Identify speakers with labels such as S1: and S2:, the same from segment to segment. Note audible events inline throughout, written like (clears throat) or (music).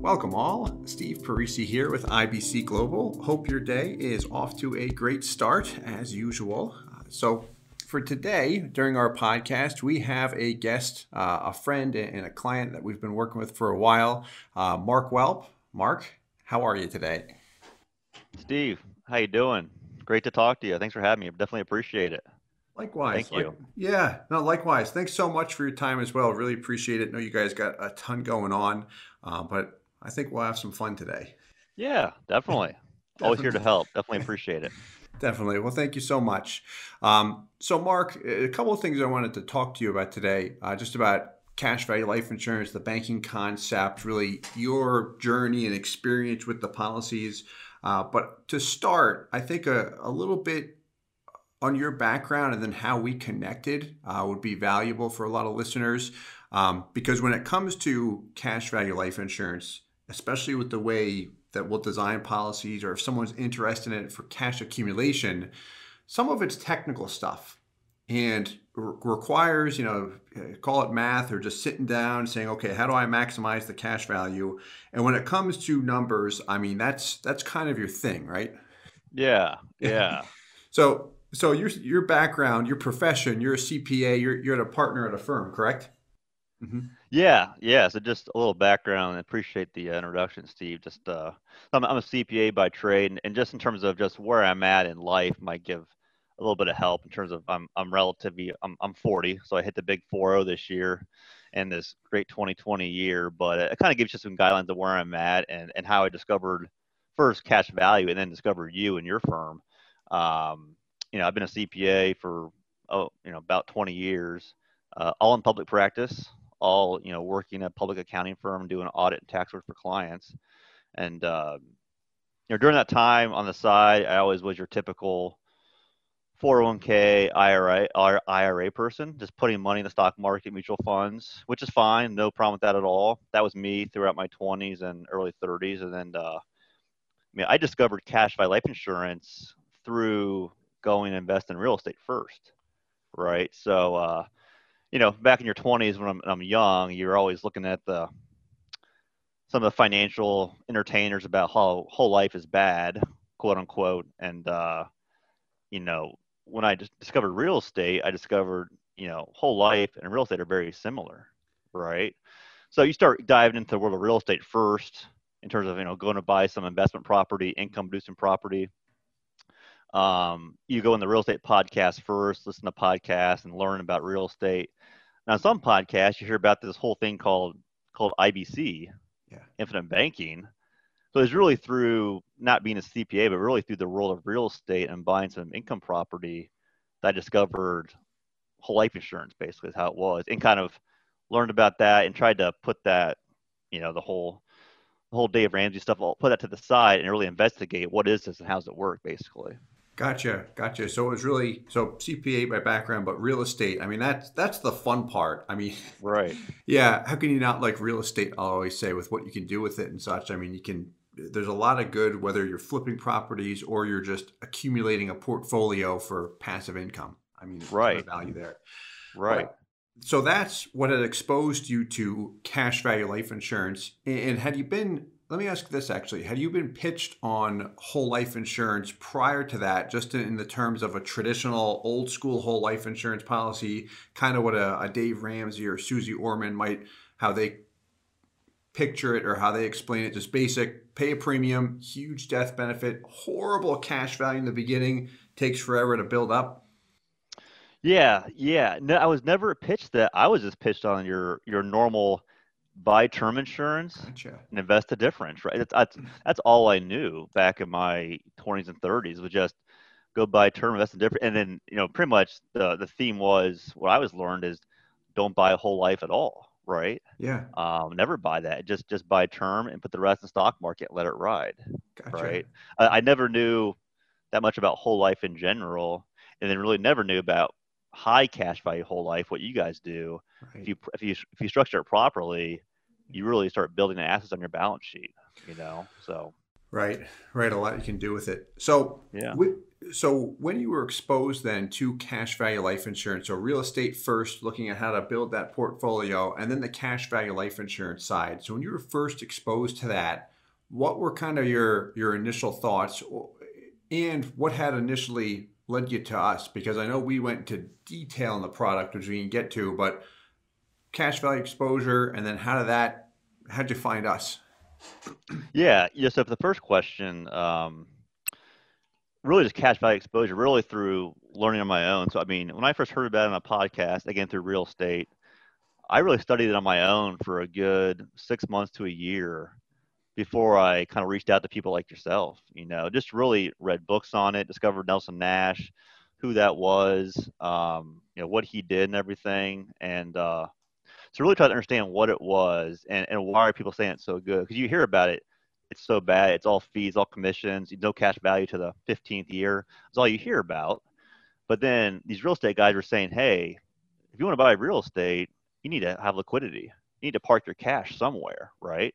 S1: Welcome all. Steve Parisi here with IBC Global. Hope your day is off to a great start as usual. So, for today, during our podcast, we have a guest, uh, a friend, and a client that we've been working with for a while, uh, Mark Welp. Mark, how are you today?
S2: Steve, how you doing? Great to talk to you. Thanks for having me. I definitely appreciate it.
S1: Likewise.
S2: Thank you.
S1: yeah, no, likewise. Thanks so much for your time as well. Really appreciate it. I know you guys got a ton going on, uh, but I think we'll have some fun today.
S2: Yeah, definitely. definitely. (laughs) Always here to help. Definitely appreciate it. (laughs)
S1: Definitely. Well, thank you so much. Um, so, Mark, a couple of things I wanted to talk to you about today, uh, just about cash value life insurance, the banking concept, really your journey and experience with the policies. Uh, but to start, I think a, a, little bit on your background and then how we connected uh, would be valuable for a lot of listeners. Um, because when it comes to cash value life insurance, especially with the way that we'll design policies or if someone's interested in it for cash accumulation, some of it's technical stuff and re- requires, you know, call it math or just sitting down saying, okay, how do I maximize the cash value? And when it comes to numbers, I mean, that's that's kind of your thing, right?
S2: Yeah, (laughs) yeah.
S1: so so your your background, your profession, you're a CPA, you're you're a partner at a firm, correct?
S2: Mm-hmm. Yeah, yeah. So just a little background. I appreciate the uh, introduction, Steve. Just uh, I'm, I'm a CPA by trade, and, and just in terms of just where I'm at in life, might give a little bit of help in terms of I'm I'm relatively I'm I'm 40, so I hit the big 40 this year, and this great 2020 year. But it kind of gives you some guidelines of where I'm at and and how I discovered first cash value, and then discovered you and your firm. Um, you know, I've been a CPA for oh you know about 20 years, uh, all in public practice all you know working at a public accounting firm doing audit and tax work for clients. And uh, you know during that time on the side i always was your typical 401k ira ira person just putting money in the stock market mutual funds which is fine no problem with that at all. That was me throughout my 20s and early 30s and then uh, i mean i discovered cash value life insurance through going invest in real estate first right? So uh, you know, back in your 20s when I'm, I'm young, you're always looking at the some of the financial entertainers about how whole life is bad, quote unquote. And uh, you know, when I discovered real estate, I discovered you know whole life and real estate are very similar, right? So you start diving into the world of real estate first, in terms of you know going to buy some investment property, income producing property. Um, you go in the real estate podcast first, listen to podcasts and learn about real estate. Now, some podcasts, you hear about this whole thing called called IBC, yeah. Infinite Banking. So it's really through not being a CPA, but really through the world of real estate and buying some income property that I discovered whole life insurance basically is how it was, and kind of learned about that and tried to put that, you know, the whole the whole Dave Ramsey stuff, I'll put that to the side and really investigate what is this and how does it work basically.
S1: Gotcha, gotcha. So it was really so CPA by background, but real estate. I mean, that's that's the fun part. I mean, (laughs)
S2: right?
S1: Yeah. How can you not like real estate? I'll always say with what you can do with it and such. I mean, you can. There's a lot of good whether you're flipping properties or you're just accumulating a portfolio for passive income. I mean,
S2: right
S1: value there.
S2: Right.
S1: But, so that's what had exposed you to cash value life insurance. And had you been let me ask this actually. Had you been pitched on whole life insurance prior to that, just in the terms of a traditional old school whole life insurance policy, kind of what a, a Dave Ramsey or Suze Orman might, how they picture it or how they explain it, just basic pay a premium, huge death benefit, horrible cash value in the beginning, takes forever to build up?
S2: Yeah, yeah. No, I was never pitched that. I was just pitched on your your normal buy term insurance gotcha. and invest the difference, right? That's, that's, that's all I knew back in my 20s and 30s was just go buy term, invest the difference. And then, you know, pretty much the, the theme was what I was learned is don't buy a whole life at all, right?
S1: Yeah.
S2: Um, never buy that. Just, just buy term and put the rest in the stock market, let it ride,
S1: gotcha.
S2: right? I, I never knew that much about whole life in general and then really never knew about high cash value whole life, what you guys do. Right. If you if you if you structure it properly, you really start building assets on your balance sheet. You know, so
S1: right, right, a lot you can do with it. So
S2: yeah,
S1: with, so when you were exposed then to cash value life insurance, so real estate first, looking at how to build that portfolio, and then the cash value life insurance side. So when you were first exposed to that, what were kind of your your initial thoughts, and what had initially led you to us? Because I know we went into detail on the product, which we can get to, but cash value exposure, and then how did that? How'd you find us?
S2: Yeah, yeah. So for the first question. Um, really just cash value exposure, really through learning on my own. So, I mean, when I first heard about it on a podcast, again, through real estate, I really studied it on my own for a good six months to a year before I kind of reached out to people like yourself. You know, just really read books on it, discovered Nelson Nash, who that was, um, you know, what he did and everything. And uh, so really try to understand what it was and, and why are people saying it's so good. Because you hear about it it's so bad. It's all fees, all commissions, no cash value to the 15th year. That's all you hear about. But then these real estate guys were saying, hey, if you want to buy real estate, you need to have liquidity. You need to park your cash somewhere, right?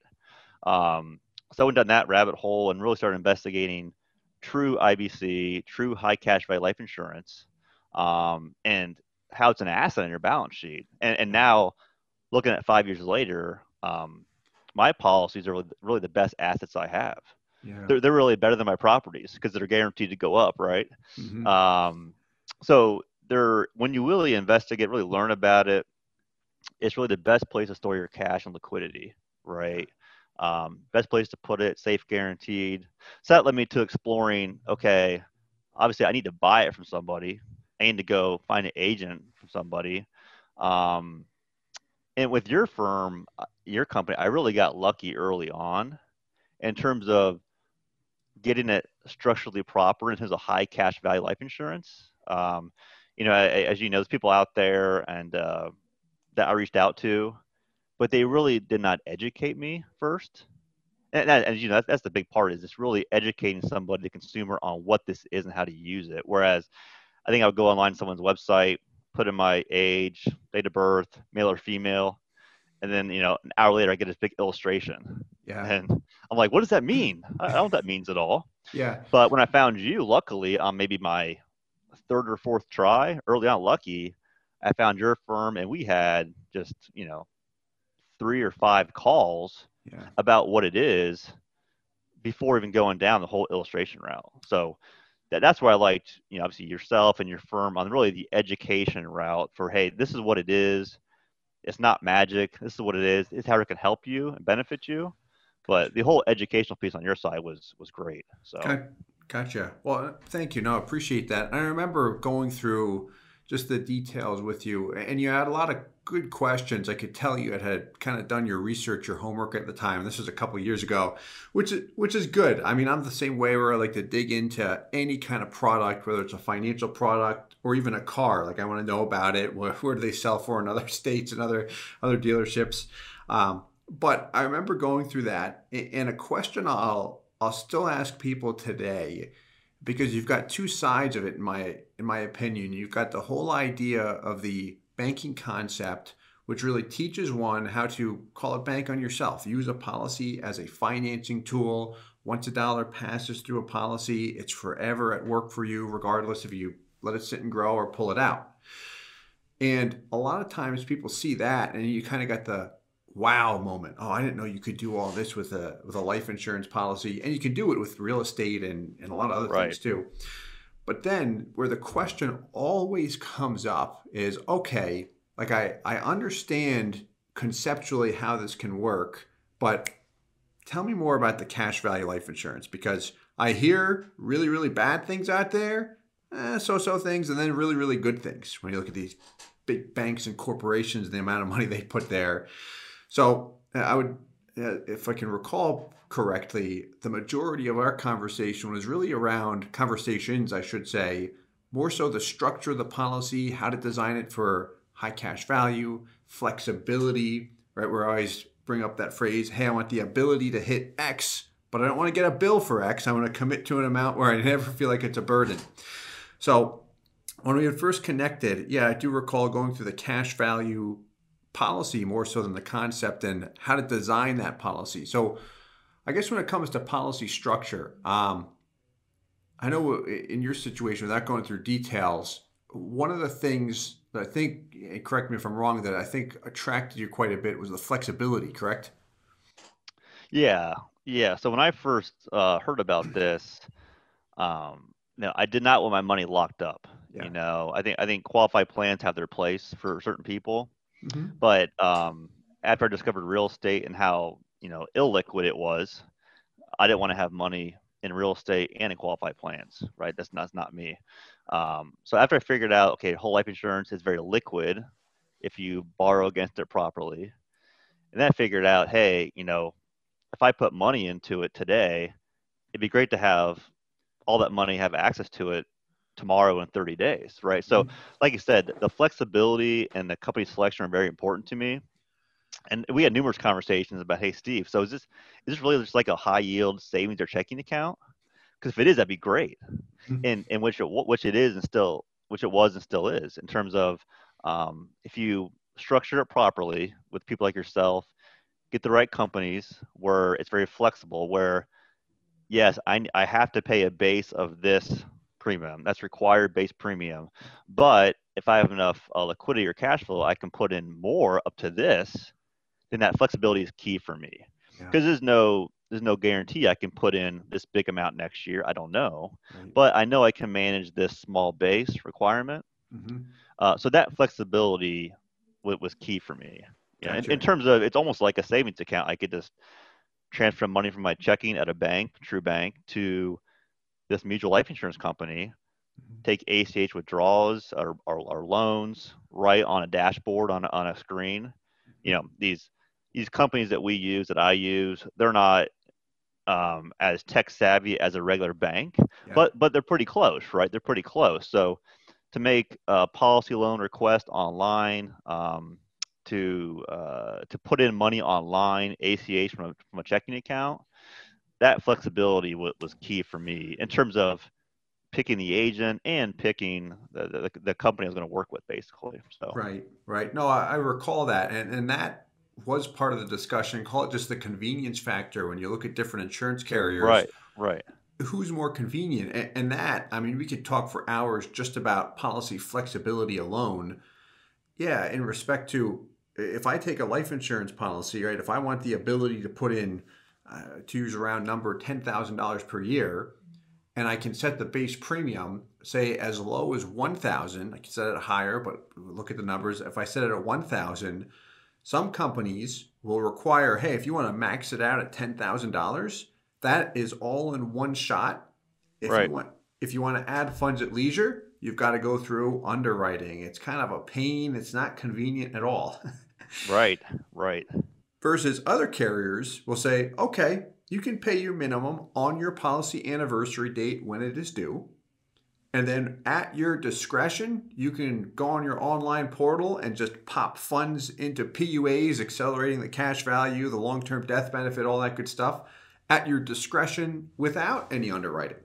S2: Um, so I went down that rabbit hole and really started investigating true IBC, true high cash value life insurance, um, and how it's an asset on your balance sheet. And, and now, looking at five years later, um, my policies are really the best assets I have. Yeah. They're, they're really better than my properties because they're guaranteed to go up, right? Mm-hmm. Um, so they're when you really investigate, really learn about it, it's really the best place to store your cash and liquidity, right? Um, best place to put it, safe, guaranteed. So that led me to exploring. Okay, obviously I need to buy it from somebody. I need to go find an agent from somebody. Um, and with your firm, uh, your company, I really got lucky early on in terms of getting it structurally proper in terms of high cash value life insurance. Um, you know, as you know, there's people out there and uh, that I reached out to, but they really did not educate me first. And, as you know, that's, that's the big part is just really educating somebody, the consumer, on what this is and how to use it. Whereas, I think I would go online someone's website, put in my age, date of birth, male or female, and then you know an hour later I get this big illustration. Yeah. And I'm like, what does that mean? I don't know what that means at all.
S1: Yeah.
S2: But when I found you, luckily on maybe my third or fourth try, early on, lucky, I found your firm, and we had just you know three or five calls yeah. about what it is before even going down the whole illustration route. So that, that's where I liked, you know, obviously yourself and your firm on really the education route for, hey, this is what it is. It's not magic. This is what it is. It's how it can help you and benefit you. But the whole educational piece on your side was was great. So.
S1: Gotcha. Well, thank you. No, I appreciate that. I remember going through just the details with you. And you had a lot of good questions. I could tell you had, had kind of done your research, your homework at the time. This was a couple years ago, which is which is good. I mean, I'm the same way where I like to dig into any kind of product, whether it's a financial product or even a car. Like I want to know about it. Where, where do they sell for in other (laughs) states and other other dealerships? Um, but I remember going through that, and a question I'll I'll still ask people today because you've got two sides of it in my in my opinion. You've got the whole idea of the banking concept which really teaches one how to call a bank on yourself. Use a policy as a financing tool. Once a dollar passes through a policy, it's forever at work for you, regardless if you let it sit and grow or pull it out. And a lot of times people see that and you kind of got the wow moment. Oh, I didn't know you could do all this with a with a life insurance policy, and you can do it with real estate and and a lot of other right. things too. But then where the question always comes up is okay, like I I understand conceptually how this can work, but tell me more about the cash value life insurance because I hear really really bad things out there, eh, so so things, and then really really good things when you look at these big banks and corporations and the amount of money they put there. So uh, I would, uh, if I can recall correctly, the majority of our conversation was really around conversations, I should say, more so the structure of the policy, how to design it for high cash value, flexibility, right? I always bring up that phrase, hey, I want the ability to hit X, but I don't want to get a bill for X. I want to commit to an amount where I (laughs) never feel like it's a burden. So when we had first connected, yeah, I do recall going through the cash value policy more so than the concept and how to design that policy. So, I guess when it comes to policy structure, um, I know in your situation, without going through details, one of the things that I think, correct me if I'm wrong, that I think attracted you quite a bit was the flexibility, correct?
S2: Yeah, yeah. So when I first uh, heard about this, um, no, I did not want my money locked up. Yeah. You know, I think I think qualified plans have their place for certain people, mm-hmm. but um, after I discovered real estate and how you know illiquid it was, I didn't want to have money in real estate and in qualified plans. Right? That's not, that's not me. Um, so after I figured out, okay, whole life insurance is very liquid if you borrow against it properly, and then I figured out, hey, you know, if I put money into it today, it'd be great to have all that money have access to it tomorrow in 30 days, right? So, mm-hmm. like you said, the flexibility and the company selection are very important to me. And we had numerous conversations about, hey, Steve, so is this is this really just like a high yield savings or checking account? Because if it is, that'd be great. Mm-hmm. And and which it which it is and still which it was and still is in terms of um, if you structure it properly with people like yourself, get the right companies where it's very flexible, where yes, I, I have to pay a base of this premium. That's required base premium. But if I have enough uh, liquidity or cash flow, I can put in more up to this. Then that flexibility is key for me because yeah. there's no there's no guarantee I can put in this big amount next year. I don't know, right. but I know I can manage this small base requirement. Mm-hmm. Uh, so that flexibility w- was key for me. Yeah, gotcha. in, in, terms of it's almost like a savings account. I could just transfer money from my checking at a bank, True Bank, to this mutual life insurance company, mm-hmm. take ACH withdrawals or, or, or, loans right on a dashboard on a, on a screen. You know these these companies that we use that I use, they're not um, as tech savvy as a regular bank, yeah. but but they're pretty close, right? They're pretty close. So to make a policy loan request online, um, to uh, to put in money online, ACH from a, from a checking account, that flexibility w- was key for me in terms of picking the agent and picking the, the, the company I was going to work with, basically. So
S1: right, right. No, I, I recall that, and and that was part of the discussion. Call it just the convenience factor when you look at different insurance carriers.
S2: Right, right.
S1: Who's more convenient? And, and that, I mean, we could talk for hours just about policy flexibility alone. Yeah, in respect to if I take a life insurance policy, right, if I want the ability to put in, uh, to use a round number, $10,000 per year, and I can set the base premium, say as low as 1,000, I can set it higher, but look at the numbers. If I set it at 1,000, some companies will require, hey, if you want to max it out at $10,000, that is all in one shot. If right. you want, if you want to add funds at leisure, you've got to go through underwriting. It's kind of a pain. It's not convenient at all. (laughs)
S2: right, right.
S1: Versus other carriers will say, okay, you can pay your minimum on your policy anniversary date when it is due. And then at your discretion, you can go on your online portal and just pop funds into PUAs, accelerating the cash value, the long term death benefit, all that good stuff at your discretion without any underwriting.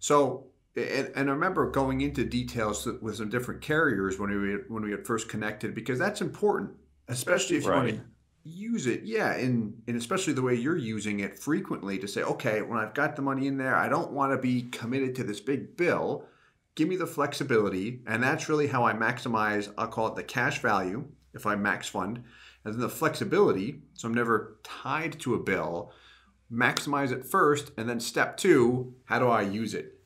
S1: So and, I remember going into details with some different carriers when we when we had first connected because that's important, especially if you right. want to use it. Yeah, and and especially the way you're using it frequently to say, okay, when I've got the money in there, I don't want to be committed to this big bill. Give me the flexibility, and that's really how I maximize. I'll call it the cash value if I max fund, and then the flexibility, so I'm never tied to a bill. Maximize it first, and then step two, how do I use it?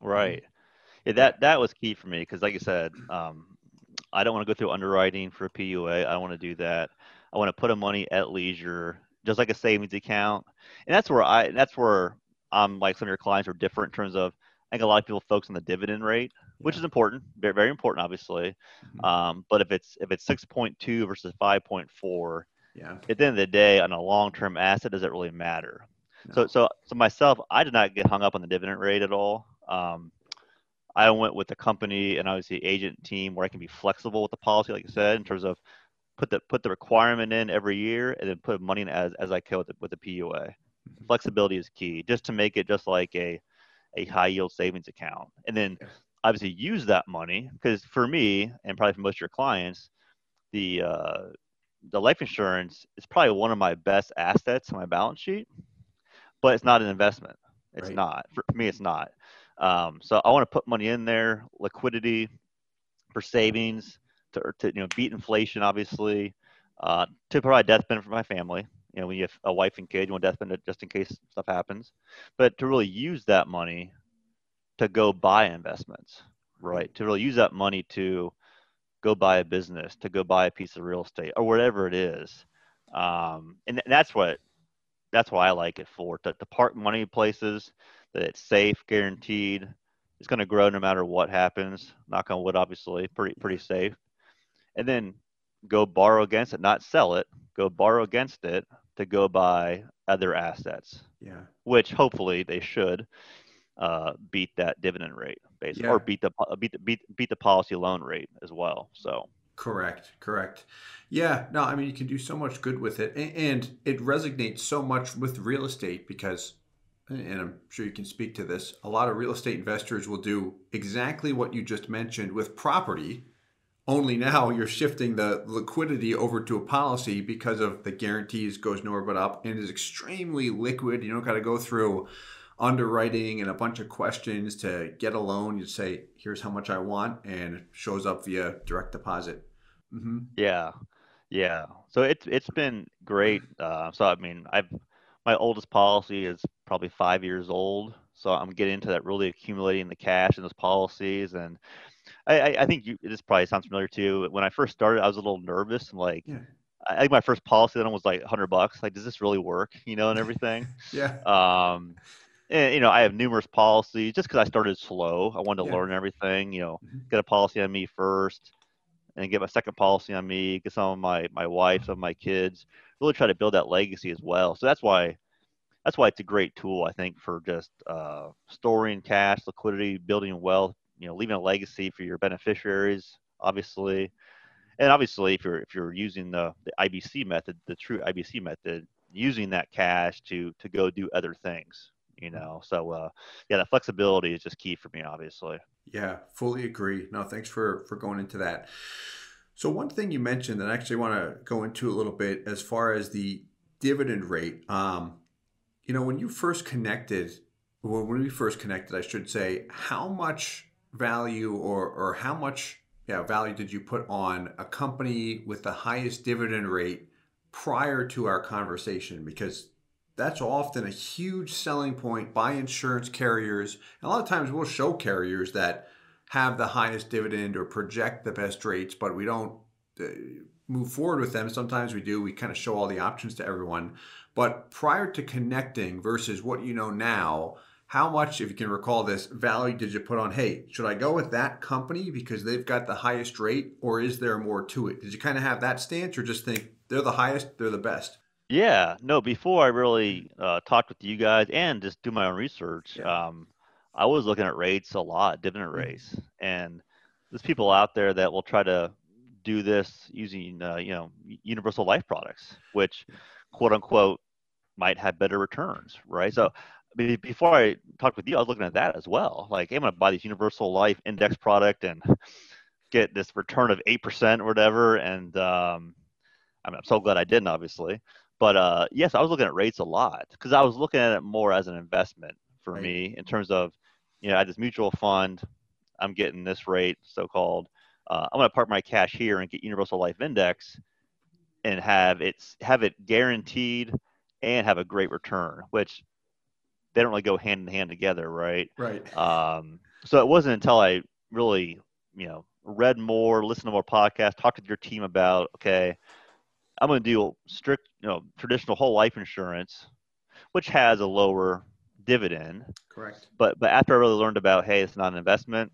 S2: Right. Yeah, that that was key for me because, like I said, um, I don't want to go through underwriting for a PUA. I want to do that. I want to put a money at leisure, just like a savings account, and that's where I that's where I'm like some of your clients are different in terms of. I think a lot of people focus on the dividend rate, which yeah. is important, very very important, obviously. Mm-hmm. Um, but if it's if it's six point two versus five point four, yeah. At the end of the day, on a long term asset, does it really matter? No. So so so myself, I did not get hung up on the dividend rate at all. Um, I went with the company and obviously agent team where I can be flexible with the policy, like you said, in terms of put the put the requirement in every year and then put money in as as I can with the, with the PUA. Mm-hmm. Flexibility is key, just to make it just like a a high yield savings account, and then obviously use that money because for me and probably for most of your clients, the uh, the life insurance is probably one of my best assets on my balance sheet, but it's not an investment It's
S1: Right.
S2: not. For me, it's not. Um, so I want to put money in there, liquidity for savings to, to you know beat inflation, obviously, uh, to provide death benefit for my family. You know, when you have a wife and kid, you want death benefit just in case stuff happens, but to really use that money to go buy investments, right? To really use that money to go buy a business, to go buy a piece of real estate, or whatever it is. Um, and that's what that's why I like it for to, to park money places that it's safe, guaranteed. It's going to grow no matter what happens. Knock on wood, obviously, pretty pretty safe. And then go borrow against it, not sell it. Go borrow against it to go buy other assets,
S1: Yeah.
S2: which hopefully they should uh, beat that dividend rate, basically,
S1: Yeah.
S2: or beat the beat the beat beat the policy loan rate as well. So
S1: Correct, correct. Yeah, no, I mean, you can do so much good with it. a- And it resonates so much with real estate because, and I'm sure you can speak to this, a lot of real estate investors will do exactly what you just mentioned with property. Only now you're shifting the liquidity over to a policy because of the guarantees goes nowhere but up and is extremely liquid. You don't got to go through underwriting and a bunch of questions to get a loan. You say, here's how much I want, and it shows up via direct deposit. hmm
S2: Yeah, yeah. So it's it's been great. Uh, so I mean, I've my oldest policy is probably five years old. So I'm getting into that really accumulating the cash in those policies, and I, I, think you, this probably sounds familiar too. When I first started, I was a little nervous and like,
S1: Yeah.
S2: I think my first policy then was like 100 bucks. Like, does this really work? You know, and everything. (laughs)
S1: Yeah.
S2: Um, and you know, I have numerous policies just because I started slow. I wanted to
S1: Yeah.
S2: learn everything. You know,
S1: Mhm.
S2: get a policy on me first, and get my second policy on me. Get some of my my wife, some of my kids. Really try to build that legacy as well. So that's why that's why it's a great tool. I think for just uh, storing cash, liquidity, building wealth. You know, leaving a legacy for your beneficiaries, obviously. And obviously, if you're if you're using the, the IBC method, the true IBC method, using that cash to to go do other things, you know. So uh, yeah, that flexibility is just key for me, obviously.
S1: Yeah, fully agree. No, thanks for for going into that. So one thing you mentioned that I actually want to go into a little bit as far as the dividend rate. Um, you know, when you first connected, when we first connected, I should say, how much value or or how much yeah value did you put on a company with the highest dividend rate prior to our conversation? Because that's often a huge selling point by insurance carriers. And a lot of times we'll show carriers that have the highest dividend or project the best rates, but we don't uh, move forward with them. Sometimes we do. We kind of show all the options to everyone. But prior to connecting versus what you know now, how much, if you can recall this, value did you put on, hey, should I go with that company because they've got the highest rate, or is there more to it? Did you kind of have that stance or just think they're the highest, they're the best?
S2: Yeah, no. Before I really uh, talked with you guys and just do my own research,
S1: Yeah.
S2: um, I was looking at rates a lot, dividend rates, and there's people out there that will try to do this using uh, you know universal life products, which quote unquote might have better returns, right? So before I talked with you, I was looking at that as well. Like, hey, I'm going to buy this universal life index product and get this return of eight percent or whatever, and um, I mean, I'm so glad I didn't, obviously. But uh, yes, I was looking at rates a lot because I was looking at it more as an investment for
S1: Right.
S2: me in terms of, you know, I had this mutual fund. I'm getting this rate, so called. Uh, I'm going to park my cash here and get Universal Life Index, and have it have it guaranteed and have a great return, which they don't really go hand in hand together, right?
S1: Right.
S2: Um, so it wasn't until I really, you know, read more, listened to more podcasts, talked with your team about, okay, I'm going to do strict, you know, traditional whole life insurance, which has a lower dividend.
S1: Correct.
S2: But but after I really learned about, hey, it's not an investment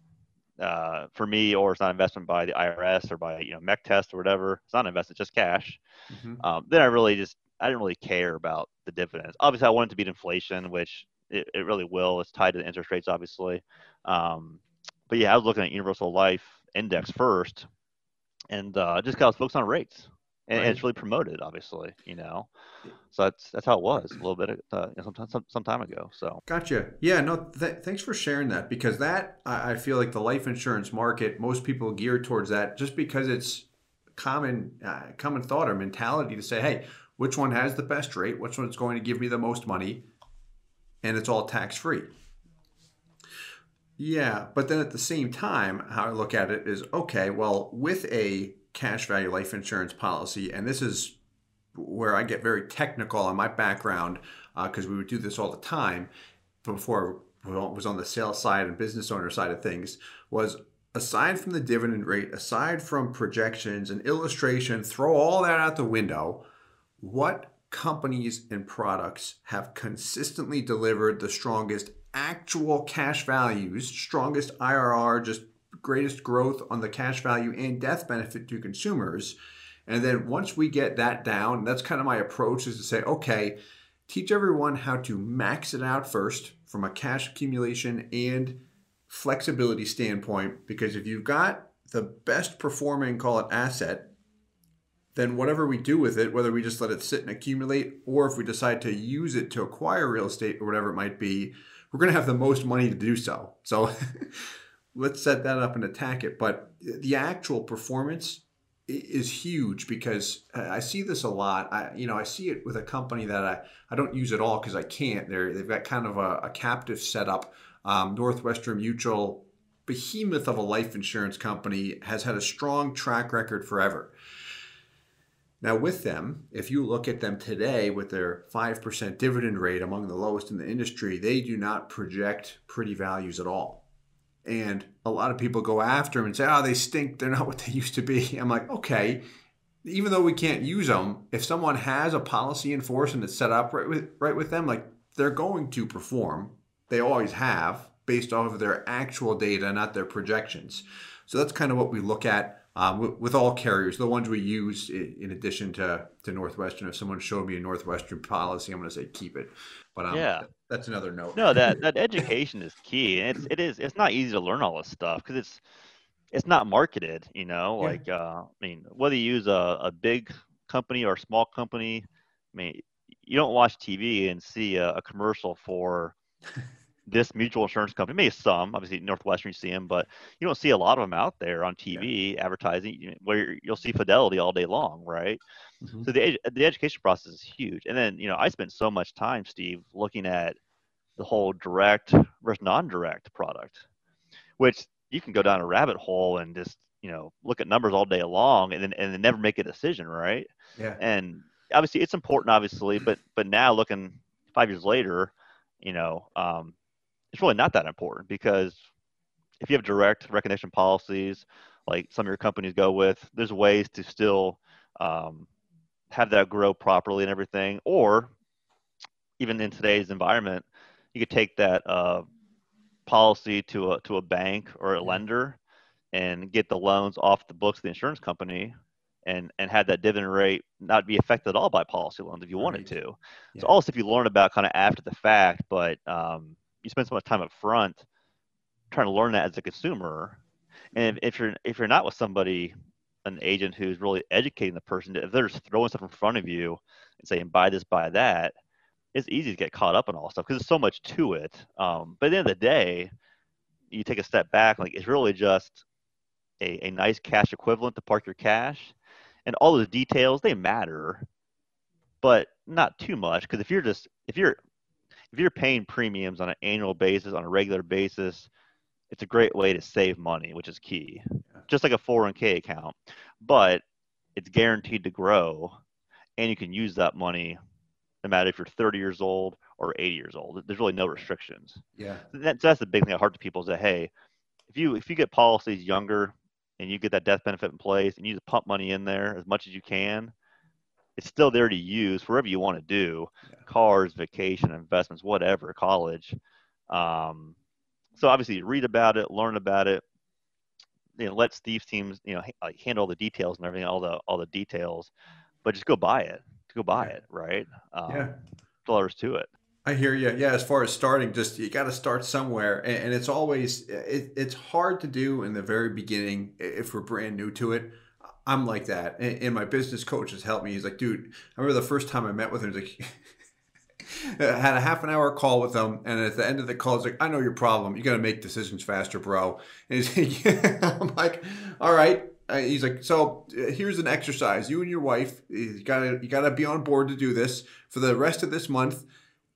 S2: uh, for me, or it's not an investment by the IRS or by you know MEC test or whatever. It's not an investment, just cash.
S1: Mhm.
S2: Um, then I really just I didn't really care about the dividends. Obviously, I wanted to beat inflation, which it, it really will. It's tied to the interest rates, obviously. Um, but yeah, I was looking at Universal Life Index first, and uh, just got focused on rates, and, and it's really promoted, obviously. You know, so that's that's how it was a little bit uh, some, some some time ago. So
S1: Gotcha. Yeah, no, th- thanks for sharing that because that, I, I feel like the life insurance market, most people gear towards that just because it's common, uh, common thought or mentality to say, hey, which one has the best rate? Which one's going to give me the most money? And it's all tax free. Yeah, but then at the same time, how I look at it is okay, well, with a cash value life insurance policy, and this is where I get very technical on my background because uh, we would do this all the time before I was on the sales side and business owner side of things, was aside from the dividend rate, aside from projections and illustration, throw all that out the window. What companies and products have consistently delivered the strongest actual cash values, strongest IRR, just greatest growth on the cash value and death benefit to consumers. And then once we get that down, that's kind of my approach is to say, okay, teach everyone how to max it out first from a cash accumulation and flexibility standpoint. Because if you've got the best performing, call it asset, then whatever we do with it, whether we just let it sit and accumulate or if we decide to use it to acquire real estate or whatever it might be, we're going to have the most money to do so. So (laughs) let's set that up and attack it. But the actual performance is huge because I see this a lot. I, you know, I see it with a company that I, I don't use at all because I can't. They're, they've got kind of a, a captive setup. Um, Northwestern Mutual, behemoth of a life insurance company, has had a strong track record forever. Now, with them, if you look at them today with their 5% dividend rate among the lowest in the industry, they do not project pretty values at all. And a lot of people go after them and say, oh, they stink. They're not (laughs) what they used to be. I'm like, okay, even though we can't use them, if someone has a policy in force and it's set up right with, right with them, like they're going to perform. They always have based off of their actual data, not their projections. So that's kind of what we look at um, with, with, all carriers, the ones we use in addition to, to Northwestern. If someone showed me a Northwestern policy, I'm going to say keep it. But um, yeah, that's another note.
S2: No, that that (laughs) education is key, and it's it is it's not easy to learn all this stuff because it's it's not marketed. You know, yeah. like uh, I mean, whether you use a, a big company or a small company, I mean, you don't watch TV and see a, a commercial for (laughs) this mutual insurance company, maybe some, obviously Northwestern you see them, but you don't see a lot of them out there on TV yeah. advertising where you'll see Fidelity all day long, right? Mm-hmm. So the the education process is huge. And then you know I spent so much time, Steve, looking at the whole direct versus non-direct product, which you can go down a rabbit hole and just you know look at numbers all day long and then and then never make a decision, right?
S1: Yeah.
S2: And obviously it's important, obviously, but but now looking five years later, you know, um, it's really not that important because if you have direct recognition policies, like some of your companies go with, there's ways to still um, have that grow properly and everything. Or even in today's environment, you could take that uh, policy to a to a bank or a lender and get the loans off the books of the insurance company and and had that dividend rate not be affected at all by policy loans if you wanted to. Yeah. So all stuff you learn about kind of after the fact, but um, you spend so much time up front trying to learn that as a consumer. And if, if you're if you're not with somebody, an agent who's really educating the person, if they're just throwing stuff in front of you and saying buy this, buy that, it's easy to get caught up in all stuff because there's so much to it. Um, but at the end of the day, you take a step back, like it's really just a, a nice cash equivalent to park your cash. And all the details, they matter, but not too much. Because if you're just if you're if you're paying premiums on an annual basis, on a regular basis, it's a great way to save money, which is key. Just like a 401k account, but it's guaranteed to grow, and you can use that money no matter if you're 30 years old or 80 years old. There's really no restrictions.
S1: Yeah,
S2: that's that's the big thing I heard to people is that hey, if you if you get policies younger and you get that death benefit in place and you just pump money in there as much as you can, it's still there to use for whatever you want to do yeah. cars vacation investments whatever college um, so obviously read about it learn about it you know let steve's teams you know like handle the details and everything all the all the details but just go buy it go buy yeah. it right
S1: um, yeah
S2: dollars to it
S1: I hear you. Yeah, as far as starting, just you got to start somewhere, and, and it's always it, it's hard to do in the very beginning if we're brand new to it. I'm like that. And, and, my business coach has helped me. He's like, dude, I remember the first time I met with him, he's like, (laughs) I had a half an hour call with him. And at the end of the call, he's like, I know your problem. You got to make decisions faster, bro. (laughs) And he's like, (laughs) I'm like, all right. Uh, he's like, so uh, here's an exercise. You and your wife, you gotta, you gotta be on board to do this for the rest of this month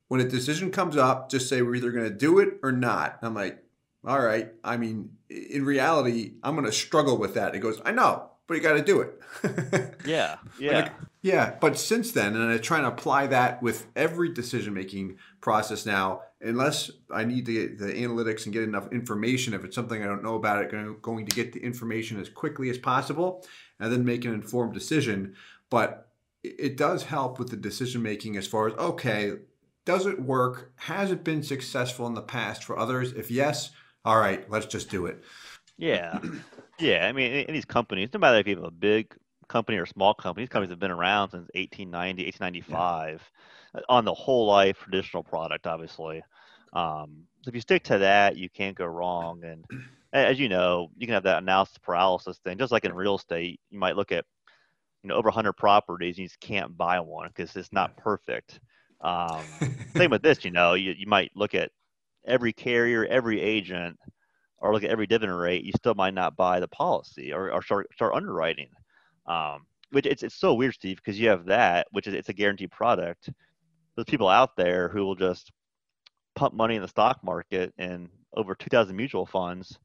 S1: when a decision comes up, just say we're either going to do it or not. I'm like, all right. I mean, in reality, I'm going to struggle with that. He goes, I know, but you got to do it.
S2: yeah, (laughs) yeah,
S1: like, yeah. But since then, and I try to apply that with every decision making process now. Unless I need to get the analytics and get enough information, if it's something I don't know about, it going to get the information as quickly as possible, and then make an informed decision. But it does help with the decision making as far as okay, does it work? Has it been successful in the past for others? If yes, all right, let's just do it.
S2: Yeah. Yeah. I mean, in these companies, no matter if you have a big company or small company, these companies have been around since 1890, 1895 yeah. on the whole life traditional product, obviously. Um, so if you stick to that, you can't go wrong. And as you know, you can have that analysis paralysis thing. Just like in real estate, you might look at you know over 100 properties and you just can't buy one because it's not perfect. Um, (laughs) same with this, you know, you, you might look at every carrier, every agent, or look at every dividend rate, you still might not buy the policy or, or start, start underwriting. Um, which it's, it's so weird, Steve, because you have that, which is it's a guaranteed product. There's people out there who will just pump money in the stock market and over 2,000 mutual funds.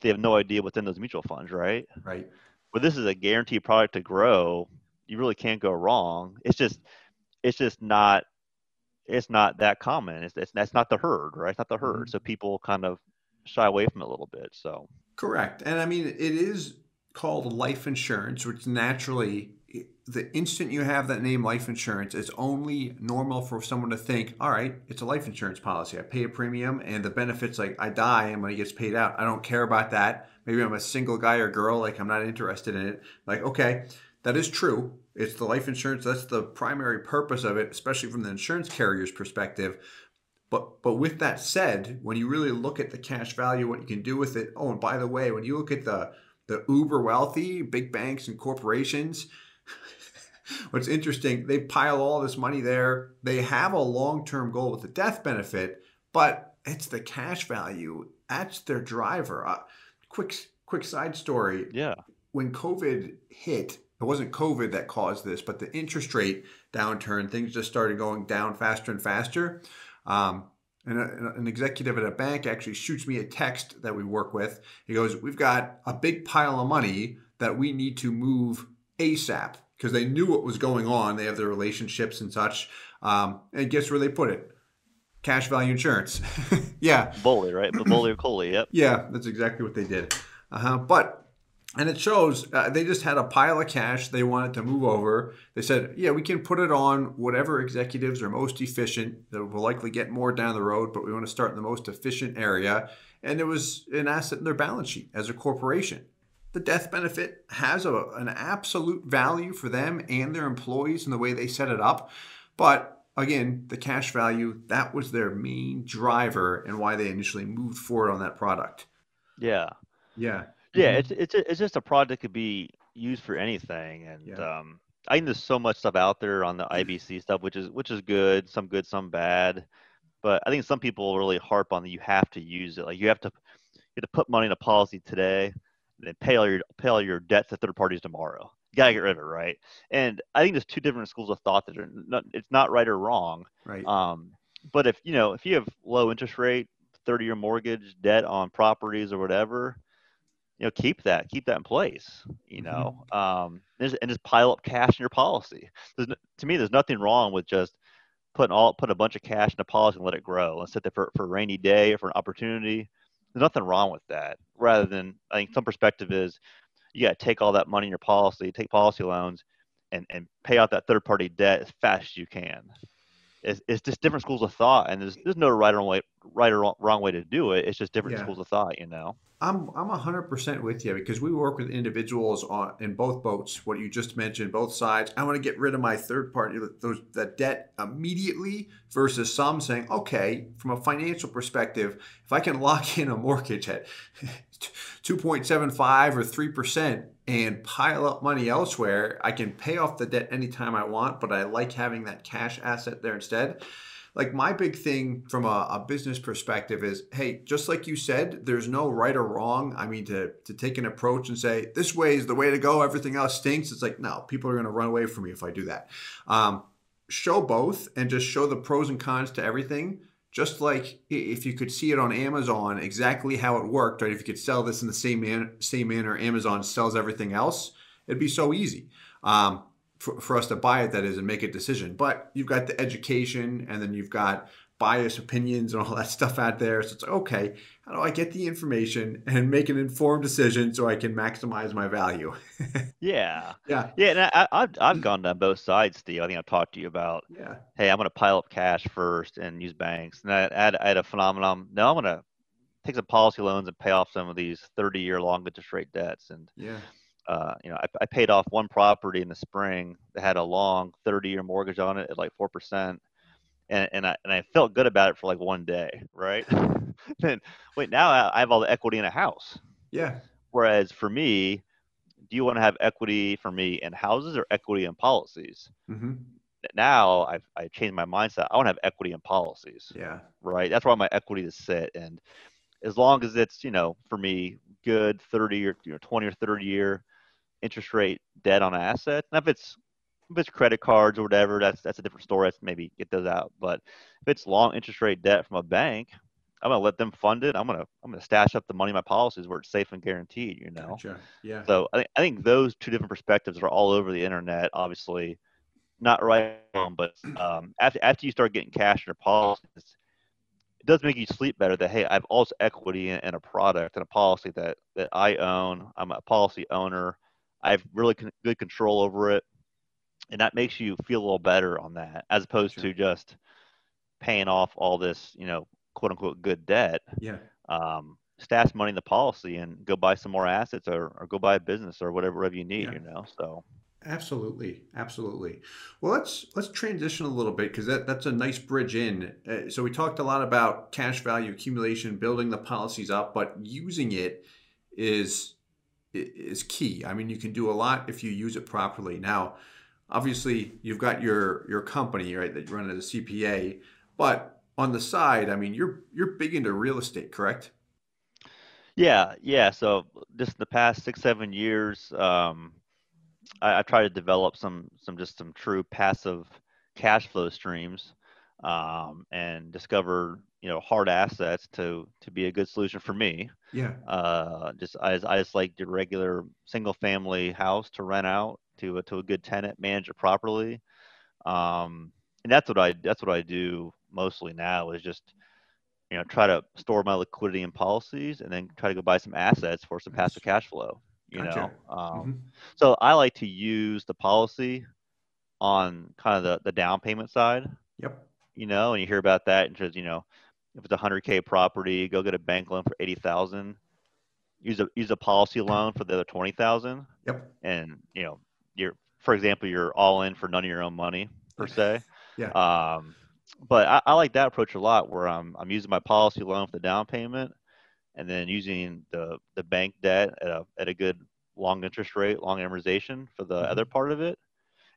S2: They have no idea what's in those mutual funds, right?
S1: Right.
S2: But this is a guaranteed product to grow. You really can't go wrong. It's just, it's just not it's not that common. It's, it's that's not the herd, right? It's not the herd. Mm-hmm. So people kind of shy away from it a little bit. So
S1: correct, and I mean it is called life insurance, which naturally the instant you have that name life insurance, it's only normal for someone to think, all right, it's a life insurance policy. I pay a premium and the benefits like I die and money gets paid out. I don't care about that. Maybe I'm a single guy or girl, like I'm not interested in it. Like, okay, that is true. It's the life insurance. That's the primary purpose of it, especially from the insurance carrier's perspective. But but with that said, when you really look at the cash value, what you can do with it. Oh, and by the way, when you look at the the uber wealthy big banks and corporations, (laughs) what's interesting, they pile all this money there. They have a long term goal with the death benefit, but it's the cash value. That's their driver. Uh, quick quick side story.
S2: Yeah.
S1: When COVID hit, it wasn't COVID that caused this, but the interest rate downturn, things just started going down faster and faster. Um, and a, an executive at a bank actually shoots me a text that we work with. He goes, We've got a big pile of money that we need to move ASAP because they knew what was going on. They have their relationships and such. Um, and guess where they put it? Cash value insurance. (laughs) yeah.
S2: BOLI, right? BOLI or COLI, yep.
S1: Yeah, that's exactly what they did. Uh-huh. But and it shows uh, they just had a pile of cash they wanted to move over. They said, yeah, we can put it on whatever executives are most efficient that will likely get more down the road, but we want to start in the most efficient area. And it was an asset in their balance sheet as a corporation. The death benefit has a, an absolute value for them and their employees in the way they set it up. But again, the cash value, that was their main driver and why they initially moved forward on that product.
S2: Yeah.
S1: Yeah.
S2: Yeah, mm-hmm. it's it's it's just a product that could be used for anything, and yeah. um, I think there's so much stuff out there on the IBC stuff, which is which is good, some good, some bad. But I think some people really harp on that you have to use it. Like you have to you have to put money in a policy today, and then pay all your pay all your debts to third parties tomorrow. You gotta get rid of it, right? And I think there's two different schools of thought that are not, it's not right or wrong.
S1: Right.
S2: Um, but if you know if you have low interest rate, 30 year mortgage, debt on properties or whatever, you know keep that keep that in place you know mm-hmm. um, and, just, and just pile up cash in your policy. There's, to me there's nothing wrong with just putting all put a bunch of cash in a policy and let it grow and set there for, for a rainy day or for an opportunity. There's nothing wrong with that. Rather than i think some perspective is you got to take all that money in your policy take policy loans and, and pay out that third party debt as fast as you can it's, it's just different schools of thought and there's, there's no right or wrong way right or wrong way to do it it's just different yeah. schools of thought you know
S1: I'm I'm hundred percent with you because we work with individuals on in both boats. What you just mentioned, both sides. I want to get rid of my third party those that debt immediately versus some saying, okay, from a financial perspective, if I can lock in a mortgage at (laughs) two point seven five or three percent and pile up money elsewhere, I can pay off the debt anytime I want. But I like having that cash asset there instead like my big thing from a, a, business perspective is hey just like you said there's no right or wrong i mean to to take an approach and say this way is the way to go everything else stinks it's like no people are going to run away from me if i do that um, show both and just show the pros and cons to everything. Just like if you could see it on Amazon exactly how it worked, right? If you could sell this in the same man, same manner Amazon sells everything else, it'd be so easy um, for, for us to buy it. That is, and make a decision. But you've got the education, and then you've got bias opinions and all that stuff out there. So it's like, okay, how do I get the information and make an informed decision so I can maximize my value? (laughs)
S2: yeah.
S1: Yeah.
S2: Yeah. And I, have I've gone down both sides, Steve. I think I've talked to you about,
S1: yeah.
S2: hey, I'm going to pile up cash first and use banks. And I, I, had, I had a phenomenon. No, I'm going to take some policy loans and pay off some of these 30 year long interest rate debts. And,
S1: yeah.
S2: Uh, you know, I, I paid off one property in the spring that had a long 30 year mortgage on it at like 4% and, and I and I felt good about it for like one day, right? (laughs) then wait, now I have all the equity in a house.
S1: Yeah.
S2: Whereas for me, do you want to have equity for me in houses or equity in policies?
S1: Mm-hmm.
S2: Now I've I changed my mindset. I want to have equity in policies.
S1: Yeah.
S2: Right. That's where my equity is sit, and as long as it's you know for me good thirty or you know twenty or thirty year interest rate debt on assets, and if it's if it's credit cards or whatever, that's that's a different story. Let's maybe get those out. But if it's long interest rate debt from a bank, I'm gonna let them fund it. I'm gonna I'm gonna stash up the money in my policies where it's safe and guaranteed. You know.
S1: Gotcha. Yeah.
S2: So I think I think those two different perspectives are all over the internet. Obviously, not right but um, after after you start getting cash in your policies, it does make you sleep better. That hey, I have also equity in, in a product and a policy that that I own. I'm a policy owner. I have really con- good control over it and that makes you feel a little better on that as opposed sure. to just paying off all this you know quote unquote good debt
S1: yeah.
S2: um, stash money in the policy and go buy some more assets or, or go buy a business or whatever, whatever you need yeah. you know so.
S1: Absolutely. Absolutely. Well let's let's transition a little bit because that, that's a nice bridge in. Uh, so we talked a lot about cash value accumulation building the policies up but using it is is key. I mean you can do a lot if you use it properly. Now obviously you've got your your company right that you run as a CPA, but on the side, I mean, you're you're big into real estate, correct?
S2: Yeah, yeah. So just in the past six seven years, um, I, I try to develop some some just some true passive cash flow streams, um, and discover you know hard assets to to be a good solution for me.
S1: Yeah.
S2: Uh, just I, I just like your regular single family house to rent out to a, to a good tenant, manage it properly. Um, and that's what I that's what I do mostly now is just you know try to store my liquidity in policies and then try to go buy some assets for some passive cash flow. You gotcha. know, um, mm-hmm. so I like to use the policy on kind of the the down payment side.
S1: Yep.
S2: You know, and you hear about that, and just you know, if it's a hundred k property, go get a bank loan for eighty thousand. Use a use a policy loan for the other twenty thousand.
S1: Yep.
S2: And you know, you're for example you're all in for none of your own money per se. (laughs)
S1: Yeah.
S2: Um, but I, I, like that approach a lot where I'm, I'm using my policy loan for the down payment and then using the, the bank debt at a, at a good long interest rate long amortization for the mm-hmm. other part of it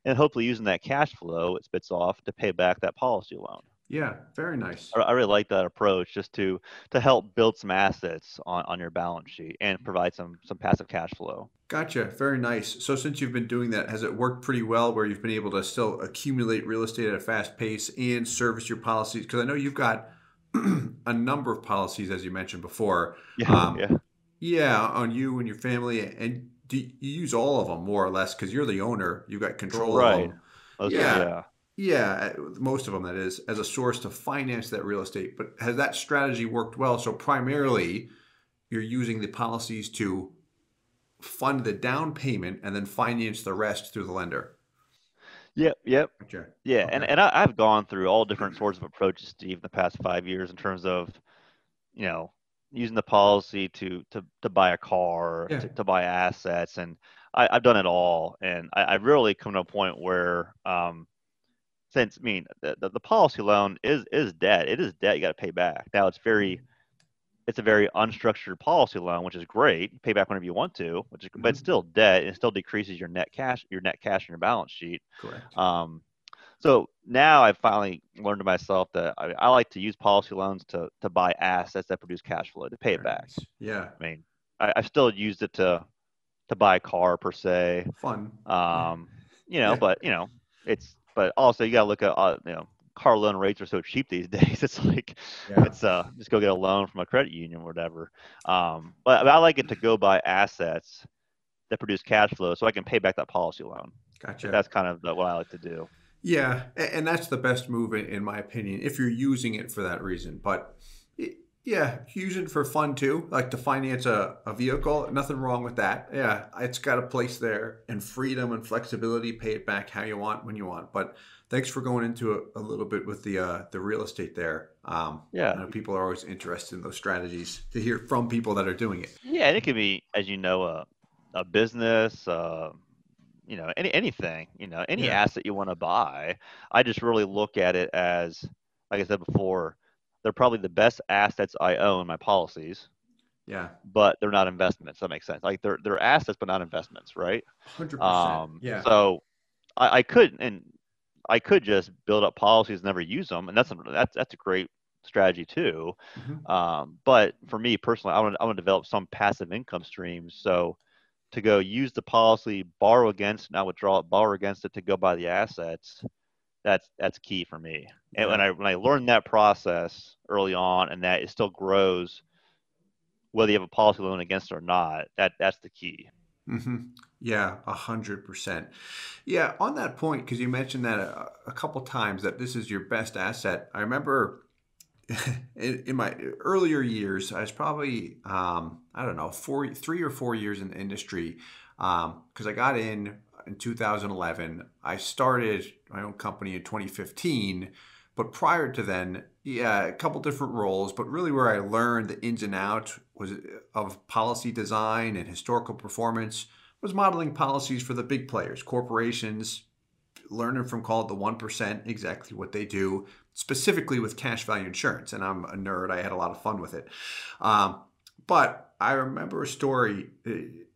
S2: and hopefully using that cash flow it spits off to pay back that policy loan
S1: yeah, very nice.
S2: I, I really like that approach, just to to help build some assets on, on your balance sheet and provide some some passive cash flow.
S1: Gotcha. Very nice. So since you've been doing that, has it worked pretty well where you've been able to still accumulate real estate at a fast pace and service your policies? Because I know you've got (clears throat) a number of policies, as you mentioned before. (laughs)
S2: Yeah. Um, yeah.
S1: Yeah, on you and your family, and do you use all of them more or less because you're the owner. You've got control
S2: right.
S1: of them.
S2: Yeah. yeah.
S1: Yeah, most of them, that is, as a source to finance that real estate. But has that strategy worked well? So, primarily, you're using the policies to fund the down payment and then finance the rest through the lender.
S2: Yep, yep. Okay. Yeah, okay. and, and I, have gone through all different sorts of approaches, Steve, in the past five years in terms of, you know, using the policy to to, to buy a car, yeah. to, to, buy assets, and I, have done it all. And I, have really come to a point where um, since I mean the, the, the, policy loan is is debt. It is debt you got to pay back. Now it's very mm-hmm. it's a very unstructured policy loan, which is great. You pay back whenever you want to, which is mm-hmm. but it's mm-hmm. still debt. It still decreases your net cash your net cash in your balance sheet.
S1: Correct.
S2: Um, so now I've finally learned to myself that I, I, like to use policy loans to to buy assets that produce cash flow to pay it back.
S1: Yeah.
S2: I mean, I, I still used it to to buy a car per se.
S1: Fun.
S2: Um, you (laughs) know, yeah. but you know, it's but also you got to look at uh, you know car loan rates are so cheap these (laughs) days. It's like yeah. it's uh just go get a loan from a credit union or whatever. Um, but, I like it to go buy assets that produce cash flow so I can pay back that policy loan.
S1: Gotcha.
S2: That's kind of the, what I like to do.
S1: Yeah, and that's the best move in my opinion if you're using it for that reason. But yeah, use it for fun too, like to finance a, a vehicle. Nothing wrong with that. Yeah, it's got a place there and freedom and flexibility. Pay it back how you want when you want. But thanks for going into a, a little bit with the uh, the real estate there. Um,
S2: yeah,
S1: people are always interested in those strategies to hear from people that are doing it.
S2: Yeah, and it could be, as you know, a a business. Uh, you know, any anything. You know, any yeah. asset you want to buy. I just really look at it as, like I said before they're probably the best assets I own, my policies.
S1: Yeah.
S2: But they're not investments. That makes sense. Like they're they're assets, but not investments, right?
S1: Hundred um, percent. Yeah.
S2: So I, I could and I could just build up policies and never use them, and that's a, that's that's a great strategy too. Mm-hmm. Um, but for me personally, I want I want to develop some passive income streams. So to go use the policy, borrow against, now withdraw it, borrow against it to go buy the assets that's that's key for me. And yeah. when I when I learned that process early on, and that it still grows, whether you have a policy loan against it or not, that that's the key.
S1: Mm-hmm. Yeah, a hundred percent. Yeah, on that point, because you mentioned that a, a couple times that this is your best asset. I remember (laughs) in, in, my earlier years, I was probably um, I don't know four, three or four years in the industry because um, I got in in 2011. I started my own company in 2015, but prior to then, yeah, a couple different roles, but really where I learned the ins and outs was of policy design and historical performance was modeling policies for the big players, corporations, learning from called the 1%, exactly what they do, specifically with cash value insurance. And I'm a nerd. I had a lot of fun with it. Um, but I remember a story.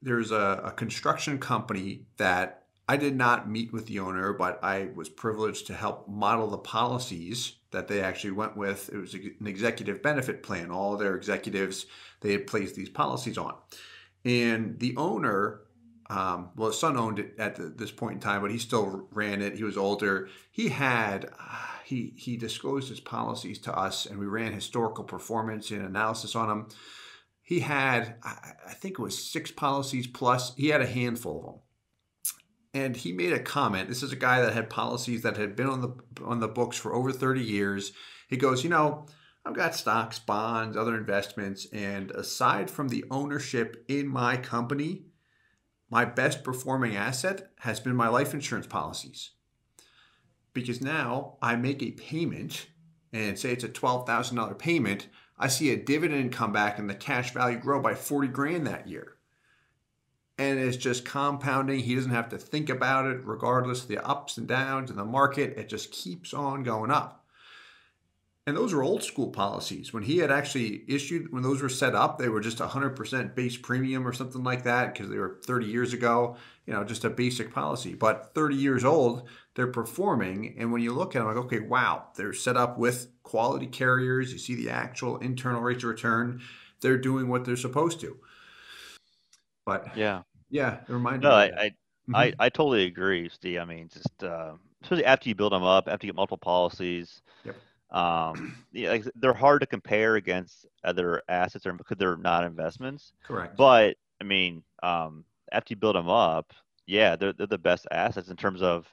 S1: There's a, a, construction company that I did not meet with the owner, but I was privileged to help model the policies that they actually went with. It was an executive benefit plan. All their executives, they had placed these policies on. And the owner, um, well, his son owned it at the, this point in time, but he still ran it. He was older. He had, uh, he, he disclosed his policies to us, and we ran historical performance and analysis on them he had, I think it was six policies plus, he had a handful of them. And he made a comment. This is a guy that had policies that had been on the on the books for over 30 years. He goes, you know, I've got stocks, bonds, other investments, and aside from the ownership in my company, my best performing asset has been my life insurance policies. Because now I make a payment, and say it's a $12,000 payment, I see a dividend come back and the cash value grow by 40 grand that year. And it's just compounding. He doesn't have to think about it, regardless of the ups and downs in the market. It just keeps on going up. And those are old school policies. When he had actually issued, when those were set up, they were just 100% base premium or something like that because they were 30 years ago, you know, just a basic policy. But 30 years old, they're performing. And when you look at them, like, okay, wow, they're set up with quality carriers. You see the actual internal rates of return. They're doing what they're supposed to. But
S2: yeah,
S1: yeah, it reminds
S2: no, me. I, I, mm-hmm. I, I, totally agree, Steve. I mean, just uh, especially after you build them up, after you get multiple policies.
S1: Yep.
S2: Um, yeah, like, they're hard to compare against other assets, or because they're not investments.
S1: Correct.
S2: But I mean, um, after you build them up, yeah, they're they're the best assets in terms of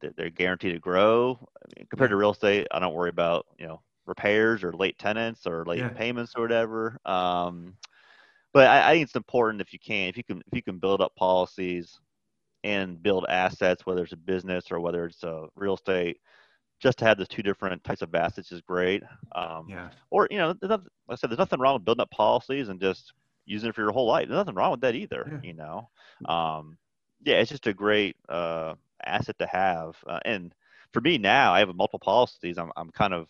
S2: they're guaranteed to grow. I mean, compared yeah. to real estate, I don't worry about you know repairs or late tenants or late yeah. payments or whatever. Um, but I, I, think it's important if you can, if you can, if you can build up policies and build assets, whether it's a business or whether it's a real estate, just to have the two different types of assets is great. Um,
S1: yeah.
S2: Or you know, like I said, there's nothing wrong with building up policies and just using it for your whole life. There's nothing wrong with that either. Yeah. You know, um, yeah, it's just a great uh, asset to have. Uh, and for me now, I have multiple policies. I'm I'm kind of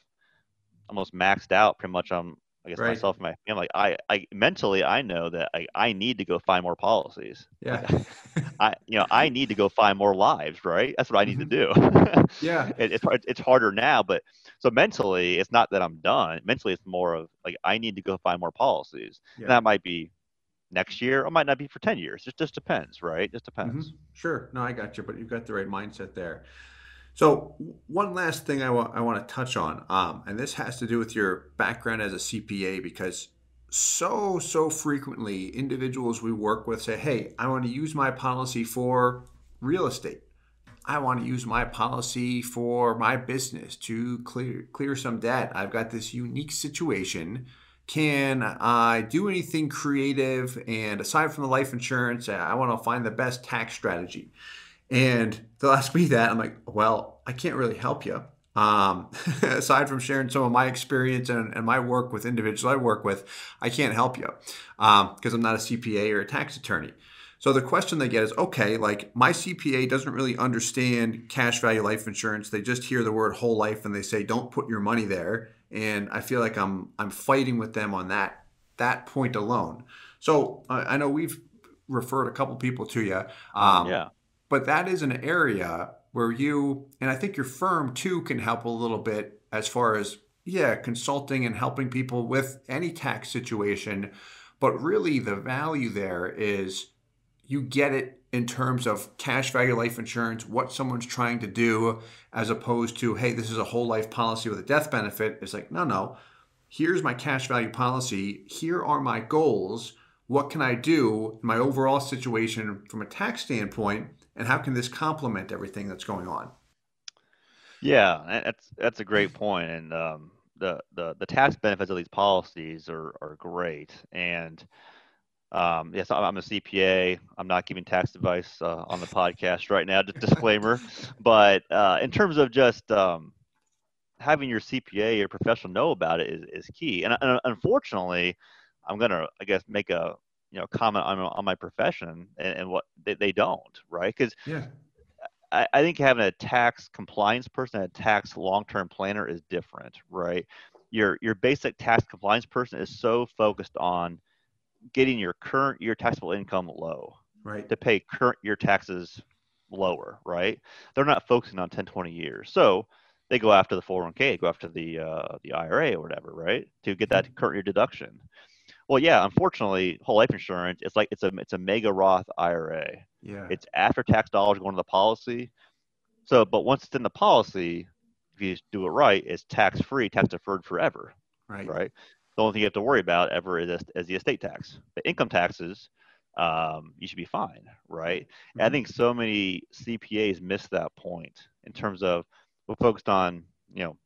S2: almost maxed out pretty much on I guess right. myself and my family. I, I mentally I know that I, I need to go find more policies.
S1: Yeah. (laughs)
S2: I you know I need to go find more lives. Right. That's what I need
S1: mm-hmm.
S2: to
S1: do. (laughs) yeah.
S2: It, it's it's harder now, but so mentally it's not that I'm done. Mentally it's more of like I need to go find more policies. Yeah. And that might be next year or might not be for 10 years. It just depends, right? It just depends.
S1: Mm-hmm. Sure. No, I got you, but you've got the right mindset there. So one last thing I want I want to touch on, um, and this has to do with your background as a CPA because so so frequently individuals we work with say, "Hey, I want to use my policy for real estate. I want to use my policy for my business to clear clear some debt. I've got this unique situation." Can I do anything creative? And aside from the life insurance, I want to find the best tax strategy. And they'll ask me that. I'm like, well, I can't really help you. Um, (laughs) aside from sharing some of my experience and, and, my work with individuals I work with, I can't help you because um, I'm not a CPA or a tax attorney. So the question they get is, okay, like my CPA doesn't really understand cash value life insurance. They just hear the word whole life and they say, don't put your money there. And I feel like I'm I'm fighting with them on that that point alone. So I, I know we've referred a couple people to you.
S2: Um, yeah
S1: but that is an area where you and I think your firm too can help a little bit as far as yeah, consulting and helping people with any tax situation. But really, the value there is you get it in terms of cash value life insurance, what someone's trying to do, as opposed to, hey, this is a whole life policy with a death benefit. It's like, no, no, here's my cash value policy. Here are my goals. What can I do in my overall situation from a tax standpoint and how can this complement everything that's going on?
S2: Yeah, that's that's a great point, and um, the, the the tax benefits of these policies are are great. And um, yes, I'm a CPA. I'm not giving tax advice uh, on the podcast right now. Disclaimer. (laughs) but uh, in terms of just um, having your CPA or professional know about it is, is key. And, and unfortunately, I'm gonna I guess make a you know comment on, on my profession and, and what they, they don't right? Because
S1: yeah.
S2: I, I think having a tax compliance person a tax long-term planner is different right? Your your basic tax compliance person is so focused on getting your current year taxable income low
S1: right.
S2: to pay current year taxes lower right? They're not focusing on 10 20 years. So they go after the 401k go after the uh, the ira or whatever right? To get that current year deduction well, yeah. Unfortunately, whole life insurance it's like it's a it's a mega Roth IRA.
S1: Yeah.
S2: It's after tax dollars going to the policy. So, but once it's in the policy, if you do it right, it's tax free, tax deferred forever.
S1: Right.
S2: Right. The only thing you have to worry about ever is, is the estate tax. The income taxes, um, you should be fine, right? Mm-hmm. I think so many CPAs miss that point in terms of we're focused on, you know,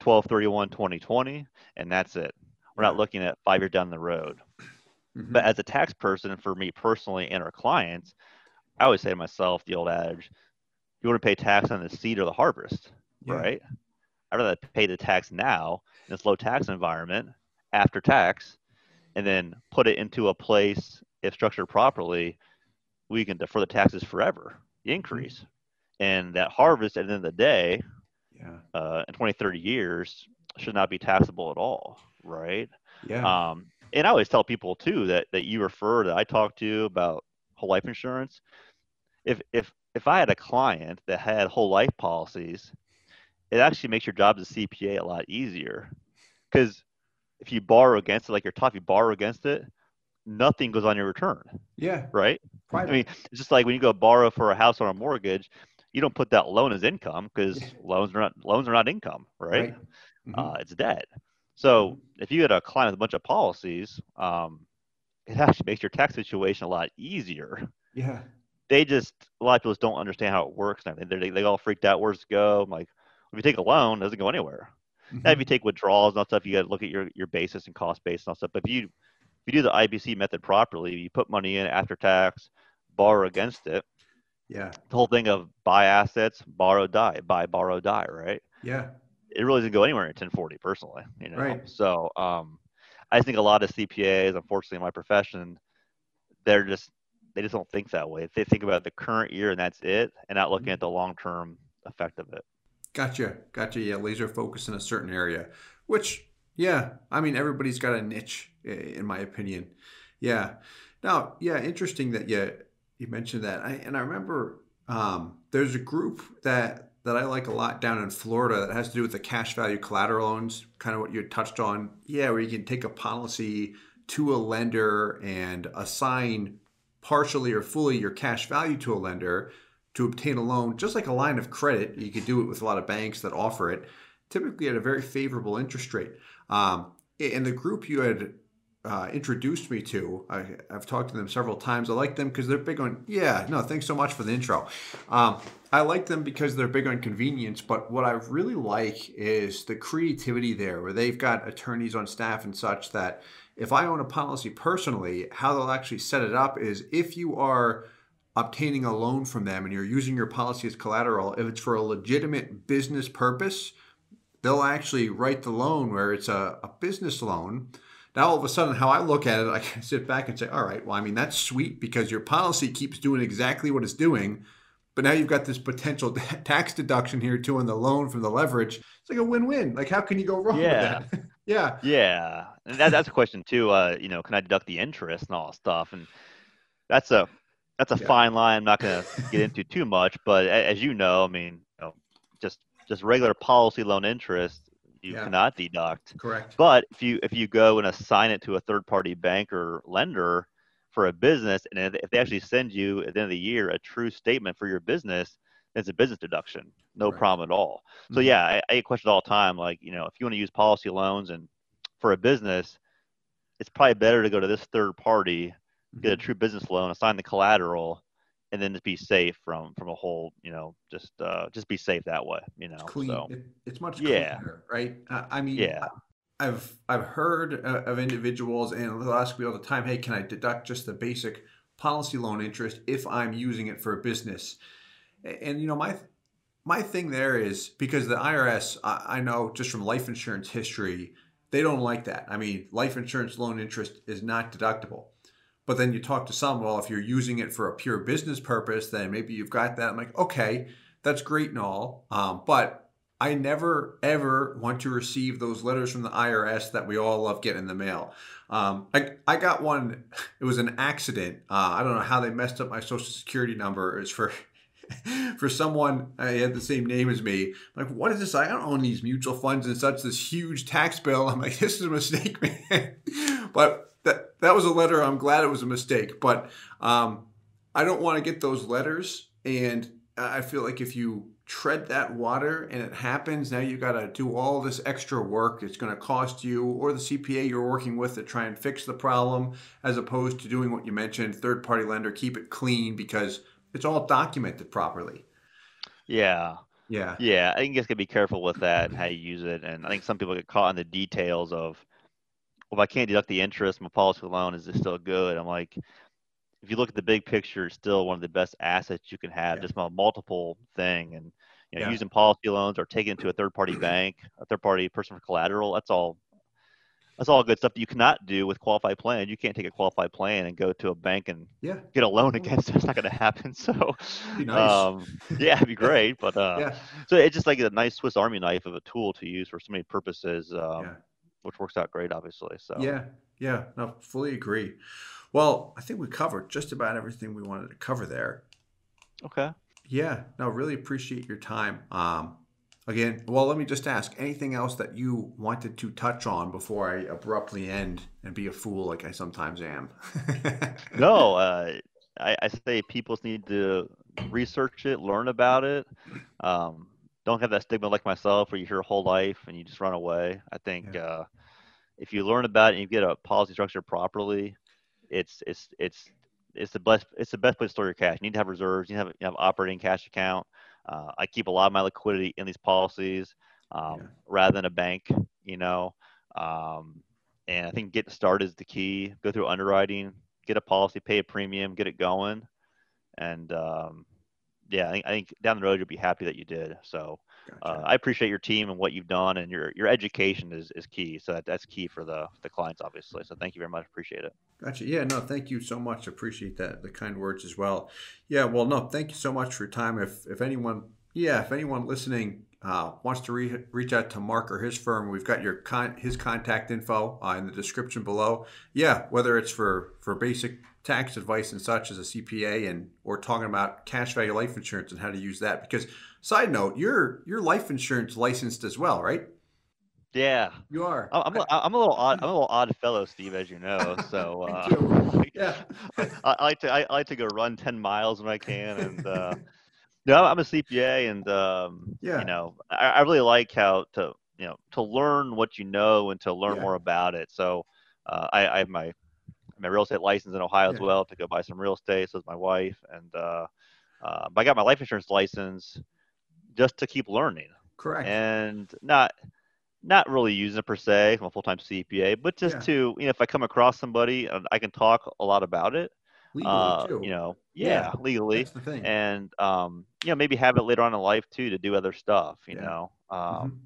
S2: 12 31 2020 and that's it we're not looking at five years down the road. Mm-hmm. But as a tax person, for me personally and our clients, I always say to myself the old adage, you want to pay tax on the seed or the harvest, yeah. right? I'd rather pay the tax now in this low tax environment after tax and then put it into a place if structured properly, we can defer the taxes forever, the increase. Mm-hmm. And that harvest at the end of the day,
S1: yeah.
S2: uh, in 20, 30 years, should not be taxable at all right?
S1: Yeah.
S2: Um, and I always tell people too that that you refer that I talk to about whole life insurance. If if if I had a client that had whole life policies, it actually makes your job as a CPA a lot easier. Because if you borrow against it, like you're taught, you borrow against it, nothing goes on your return.
S1: Yeah.
S2: Right. Private. I mean, it's just like when you go borrow for a house or a mortgage, you don't put that loan as income because loans are not loans are not income, right? right. Mm-hmm. Uh, it's debt. So if you had a client with a bunch of policies, um, it actually makes your tax situation a lot easier.
S1: Yeah.
S2: They just a lot of people just don't understand how it works and. They, they all freaked out. Where's it go? I'm like, if you take a loan, it doesn't go anywhere. Mm-hmm. Now, if you take withdrawals and all stuff, you got to look at your, your basis and cost base and all stuff. But if you if you do the IBC method properly, you put money in after tax, borrow against it.
S1: Yeah.
S2: The whole thing of buy assets, borrow, die, buy, borrow, die, right?
S1: Yeah
S2: it really doesn't go anywhere in 1040 personally. You know,
S1: right.
S2: so um, I think a lot of CPAs, unfortunately, in my profession, they're just they just don't think that way. They think about the current year and that's it, and not looking mm-hmm. at the long term effect of it.
S1: Gotcha, gotcha. Yeah, laser focus in a certain area, which yeah, I mean everybody's got a niche, in my opinion. Yeah. Now, yeah, interesting that you you mentioned that, I, and I remember um, there's a group that that I like a lot down in Florida that has to do with the cash value collateral loans, kind of what you touched on. Yeah, where you can take a policy to a lender and assign partially or fully your cash value to a lender, to obtain a loan, just like a line of credit. You could do it with a lot of banks that offer it, typically at a very favorable interest rate. Um, the group you had uh, introduced me to, I, have talked to them several times. I like them because they're big on, yeah, no, thanks so much for the intro. Um, I like them because they're big on convenience, but what I really like is the creativity there, where they've got attorneys on staff and such that if I own a policy personally, how they'll actually set it up is if you are obtaining a loan from them and you're using your policy as collateral, if it's for a legitimate business purpose, they'll actually write the loan where it's a, a business loan. Now, all of a sudden, how I look at it, I can sit back and say, all right, well, I mean, that's sweet because your policy keeps doing exactly what it's doing. But now you've got this potential (laughs) tax deduction here too on the loan from the leverage. It's like a win-win. Like, how can you go wrong yeah. with that? (laughs) yeah.
S2: Yeah. And that, that's a question too. Uh, you know, can I deduct the interest and all that stuff? And that's a that's a yeah. fine line. I'm not going to get into too much, but as you know, I mean, you know, just just regular policy loan interest you yeah. cannot deduct.
S1: Correct.
S2: But if you if you go and assign it to a third party bank or lender for a business, and if they actually send you at the end of the year a true statement for your business, it's a business deduction, no right. problem at all. So mm-hmm. yeah, I, I get questions all the time, like you know, if you want to use policy loans and for a business, it's probably better to go to this third party, get a mm-hmm. true business loan, assign the collateral, and then just be safe from from a whole you know just uh just be safe that way you know
S1: it's clean so, it, it's much yeah. cleaner, right? Uh, i mean yeah. I've i've heard uh, of individuals and they'll ask me all the time hey can i deduct just the basic policy loan interest if i'm using it for a business? And you know my my thing there is because the irs I, I know just from life insurance history they don't like that. I mean life insurance loan interest is not deductible but then you talk to some, well, if you're using it for a pure business purpose, then maybe you've got that. I'm like, okay, that's great and all. Um, but I never, ever want to receive those letters from the IRS that we all love getting in the mail. Um, I, I got one, (laughs) it was an accident. Uh, I don't know how they messed up my social security number. It's for (laughs) for someone I had the same name as me. I'm like, what is this? I don't own these mutual funds and such. This huge tax bill. I'm like, this is a mistake, (laughs) man. but that was a letter. I'm glad it was a mistake, but um, I don't want to get those letters. And I feel like if you tread that water and it happens, now you got to do all this extra work. It's going to cost you or the CPA you're working with to try and fix the problem, as opposed to doing what you mentioned, third party lender, keep it clean because it's all documented properly.
S2: Yeah.
S1: Yeah.
S2: Yeah. I think you just got to be careful with that and how you use it. And I think some people get caught in the details of, well, if I can't deduct the interest, my policy loan is still good. I'm like, if you look at the big picture, it's still one of the best assets you can have, yeah. just a multiple thing. And you know, yeah. using policy loans or taking it to a third party bank, a third party person for collateral, that's all that's all good stuff that you cannot do with qualified plan. You can't take a qualified plan and go to a bank and
S1: yeah.
S2: get a loan against it. It's not going to happen. (laughs) So,
S1: nice. um,
S2: yeah, it'd be great. But uh, (laughs) yeah. so it's just like a nice Swiss Army knife of a tool to use for so many purposes. Um, which works out great, obviously. So
S1: yeah, yeah, no, fully agree. Well, I think we covered just about everything we wanted to cover there.
S2: Okay.
S1: Yeah, no, really appreciate your time. Um, again, well, let me just ask anything else that you wanted to touch on before I abruptly end and be a fool like I sometimes am. (laughs)
S2: no, uh, I, I, say people need to research it, learn about it. Um, don't have that stigma like myself where you hear a whole life and you just run away. I think yeah. uh, if you learn about it and you get a policy structure properly, it's it's it's it's the best it's the best place to store your cash. You need to have reserves. You have you have operating cash account. Uh, I keep a lot of my liquidity in these policies um, yeah. rather than a bank. You know, um, and I think getting started is the key. Go through underwriting, get a policy, pay a premium, get it going, and um, yeah, I think, I think down the road you'll be happy that you did. So uh, gotcha. uh, I appreciate your team and what you've done, and your your education is, is key. So that, that's key for the the clients, obviously. So thank you very much. Appreciate it.
S1: Gotcha. Yeah. No. Thank you so much. Appreciate that the kind words as well. Yeah. Well. No. Thank you so much for your time. If if anyone yeah if anyone listening uh, wants to re- reach out to Mark or his firm, we've got your con- his contact info uh, in the description below. Yeah, whether it's for for basic tax advice and such as a CPA, and or talking about cash value life insurance and how to use that. Because side note, you're you're life insurance licensed as well, right?
S2: Yeah,
S1: you are.
S2: I'm a, I'm a little odd. I'm a little odd fellow, Steve, as you know. So (laughs) uh, (laughs)
S1: yeah,
S2: I, I, like to I, I, like to go run ten miles when I can, and uh, (laughs) No, I'm a CPA, and um, yeah. you know, I, I, really like how to you know to learn what you know and to learn yeah. more about it. So uh, I, I, have my my real estate license in Ohio yeah. as well to go buy some real estate. So is my wife, and uh, uh, I got my life insurance license just to keep learning.
S1: Correct.
S2: And not not really using it per se. I'm a full time CPA, but just yeah. to you know, if I come across somebody, and I can talk a lot about it
S1: legally uh, too.
S2: You know, yeah, yeah, legally. That's the thing. And um, you know, maybe have it later on in life too to do other stuff. You yeah. know, um, mm-hmm.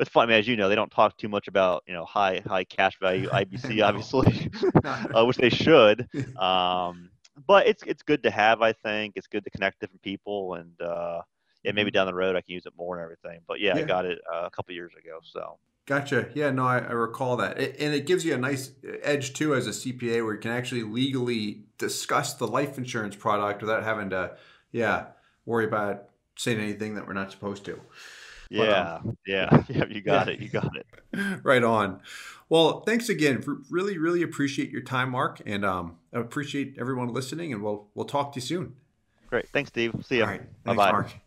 S2: it's funny as you know, they don't talk too much about you know high high cash value (laughs) IBC, obviously, (laughs) (laughs) uh, which they should. Um, but it's it's good to have. I think it's good to connect different people and. uh yeah, maybe mm-hmm. down the road I can use it more and everything. But yeah, yeah. I got it uh, a couple years ago. So
S1: Gotcha. Yeah, no, I, I recall that. It, and it gives you a nice edge too as a CPA where you can actually legally discuss the life insurance product without having to, yeah, worry about saying anything that we're not supposed to.
S2: Yeah, but, um, yeah, yeah, (laughs) you got yeah. it. You got it. (laughs)
S1: right on. Well, thanks again. Really, really appreciate your time, Mark, and um, I appreciate everyone listening. And we'll we'll talk to you soon.
S2: Great. Thanks, Steve. See you. Bye bye.